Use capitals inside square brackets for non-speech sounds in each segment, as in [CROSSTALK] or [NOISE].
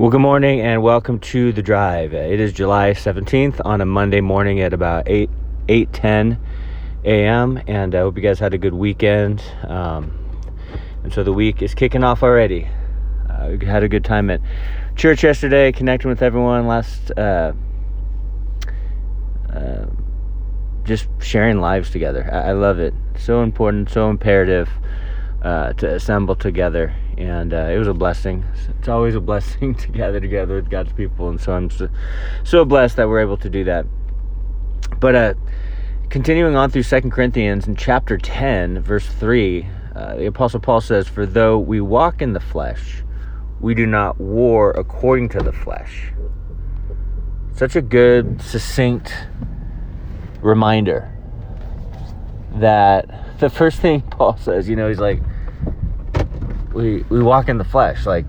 Well, good morning and welcome to the drive. It is July 17th on a Monday morning at about 8 8:10 a.m. and I hope you guys had a good weekend. Um, and so the week is kicking off already. Uh, we had a good time at church yesterday, connecting with everyone. Last, uh, uh, just sharing lives together. I, I, love it. So important, so imperative uh, to assemble together and uh, it was a blessing. It's always a [LAUGHS] blessing to gather together with God's people, and so I'm so, so blessed that we're able to do that. But uh, continuing on through Second Corinthians in chapter 10, verse 3, uh, the Apostle Paul says, For though we walk in the flesh, we do not war according to the flesh. Such a good, succinct reminder that the first thing [LAUGHS] Paul says, you know, he's like, we we walk in the flesh like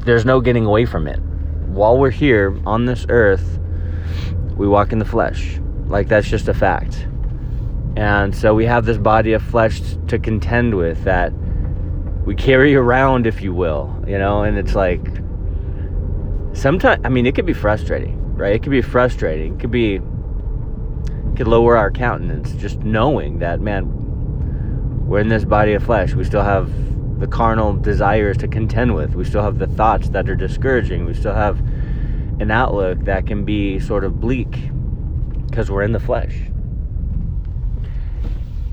there's no getting away from it. While we're here on this earth we walk in the flesh. Like that's just a fact. And so we have this body of flesh to contend with that we carry around if you will you know? And it's like sometimes i mean it could be frustrating right? It could be frustrating. It could be it could lower our countenance just knowing that man we're in this body of flesh. We still have the carnal desires to contend with. We still have the thoughts that are discouraging. We still have an outlook that can be sort of bleak because we're in the flesh.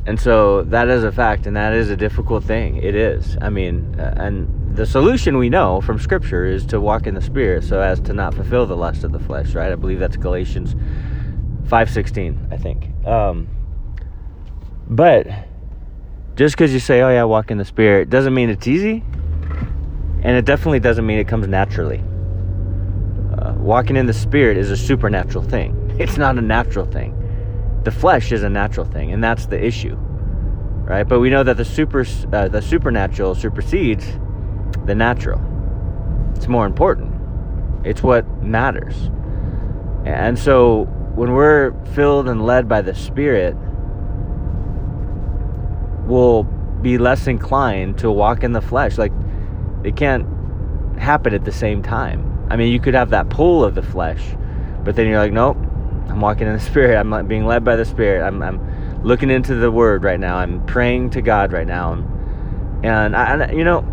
And so that is a fact, and that is a difficult thing. It is. I mean, uh, and the solution we know from Scripture is to walk in the Spirit so as to not fulfill the lust of the flesh, right? I believe that's Galatians 5.16, I think. Um, but just because you say, oh yeah, walk in the Spirit, doesn't mean it's easy. And it definitely doesn't mean it comes naturally. Uh, walking in the Spirit is a supernatural thing, [LAUGHS] it's not a natural thing. The flesh is a natural thing, and that's the issue. Right? But we know that the super uh, the supernatural supersedes the natural. It's more important. It's what matters. And so when we're filled and led by the Spirit, will be less inclined to walk in the flesh. Like, it can't happen at the same time. I mean, you could have that pull of the flesh, but then you're like, nope, I'm walking in the [LAUGHS] Spirit. I'm being led by the Spirit. I'm, I'm looking into the Word right now. I'm praying to God right now. And, and I, you know,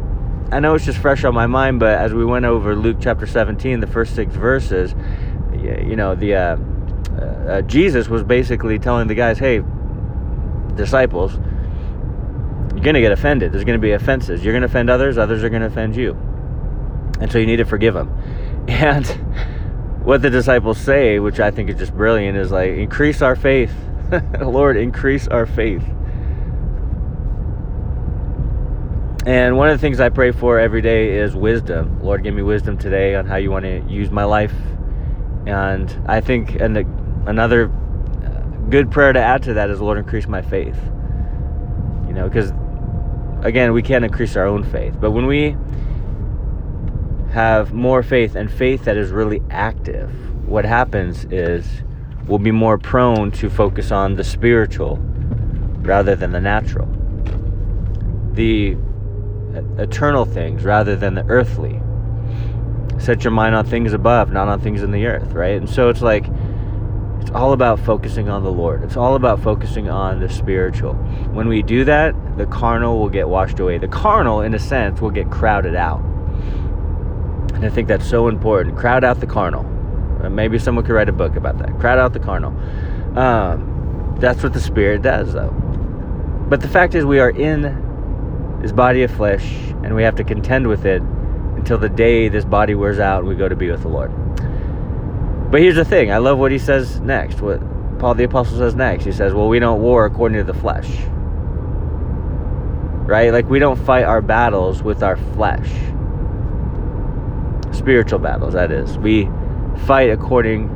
I know it's just fresh on my mind, but as we went over Luke chapter 17, the first six verses, you know, the uh, uh, Jesus was basically telling the guys, hey, disciples, going to get offended. There's going to be offenses. You're going to offend others, others are going to offend you. And so you need to forgive them. [LAUGHS] And what the disciples say, which I think is just brilliant, is like, increase our faith. [LAUGHS] Lord, increase our faith. And one of the things I pray for every day is wisdom. Lord, give me wisdom today on how you want to use my life. And I think and another uh, good prayer to add to that is, Lord, increase my faith. You know, because again, we can't increase our own faith. But when we have more faith and faith that is really active, what happens is we'll be more prone to focus on the spiritual rather than the natural, the eternal things rather than the earthly. Set your mind on things above, not on things in the earth, right? And so it's like, it's all about focusing on the Lord. It's all about focusing on the spiritual. When we do that, the carnal will get washed away. The carnal, in a sense, will get crowded out. And I think that's so important. Crowd out the carnal. Uh, maybe someone could write a book about that. Crowd out the carnal. Um, that's what the Spirit does, though. But the fact is, we are in this body of flesh, and we have to contend with it until the day this body wears out and we go to be with the Lord. But here's the thing I love what he says next, what Paul the Apostle says next. He says, Well, we don't war according to the flesh. Right? Like, we don't fight our battles with our flesh. Spiritual battles, that is. We fight according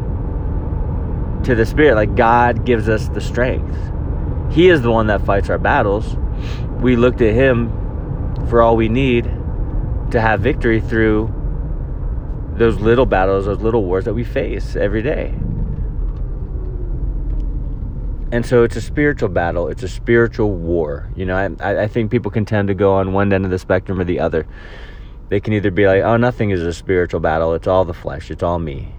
to the Spirit. Like, God gives us the strength. He is the one that fights our battles. We look to Him for all we need to have victory through those little battles, those little wars that we face every day. And so it's a spiritual battle. It's a spiritual war. You know, I, I think people can tend to go on one end of the spectrum or the other. they can either be like, oh, nothing is a spiritual battle, it's all the flesh, it's all me.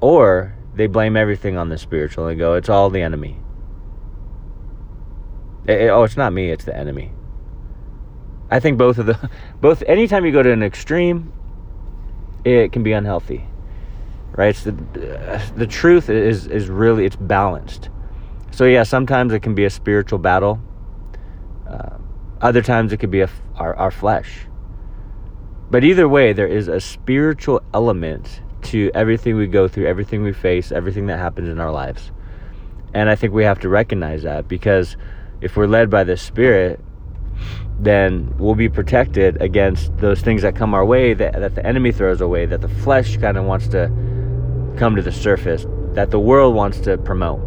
Or they blame everything on the spiritual and go, it's all the enemy. It, it, oh, it's not me, it's the enemy. I think both of the [LAUGHS] both anytime you go to an extreme, it can be unhealthy. Right? The the truth is is really it's balanced. So yeah, sometimes it can be a spiritual battle. Uh, other times it could be a, our our flesh. But either way, there is a spiritual element to everything we go through, everything we face, everything that happens in our lives. And I think we have to recognize that because if we're led by the Spirit, then we'll be protected against those things that come our way, that, that the enemy throws away, that the flesh kind of wants to come to the surface, that the world wants to promote.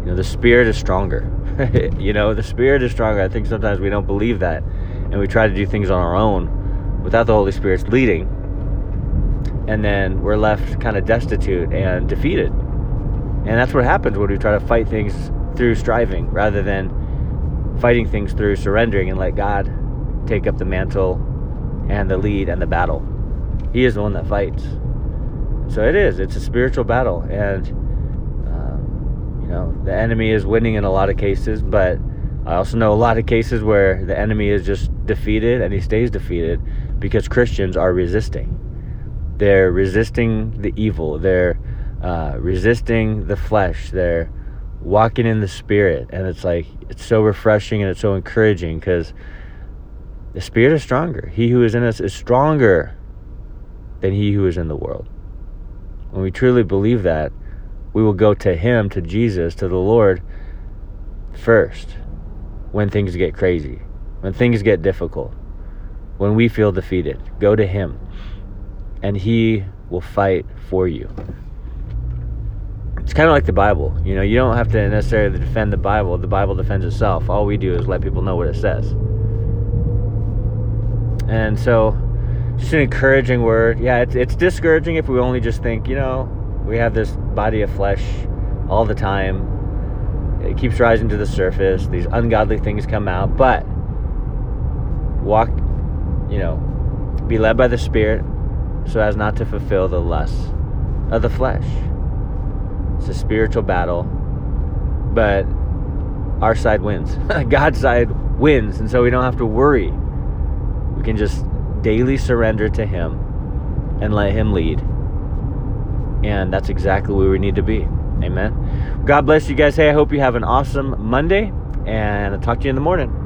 You know, the Spirit is stronger. [LAUGHS] you know, the Spirit is stronger. I think sometimes we don't believe that, and we try to do things on our own without the Holy Spirit's leading. And then we're left kind of destitute and defeated. And that's what happens when we try to fight things through striving rather than fighting things through surrendering and let God take up the mantle and the lead and the battle. He is the one that fights. So it is. It's a spiritual battle, and um, you know the enemy is winning in a lot of cases. But I also know a lot of cases where the enemy is just defeated, and he stays defeated because Christians are resisting. They're resisting the evil. They're uh, resisting the flesh. They're walking in the spirit and it's like it's so refreshing and it's so encouraging because the spirit is stronger. He who is in us is stronger than he who is in the world. When we truly believe that we will go to him to jesus to the lord first when things get crazy when things get difficult when we feel defeated. Go to him and he will fight for you it's kind of like the Bible. You know, you don't have to necessarily defend the Bible. The Bible defends itself. All we do is let people know what it says. And so, just an encouraging word. Yeah, it's, it's discouraging if we only just think, you know, we have this body of flesh all the time. It keeps rising to the surface. These ungodly things come out. But walk, you know, be led by the Spirit so as not to fulfill the lusts of the flesh. It's a spiritual battle, but our side wins. [LAUGHS] God's side wins, and so we don't have to worry. We can just daily surrender to Him and let Him lead. And that's exactly where we need to be. Amen. God bless you guys. Hey, I hope you have an awesome Monday, and I'll talk to you in the morning.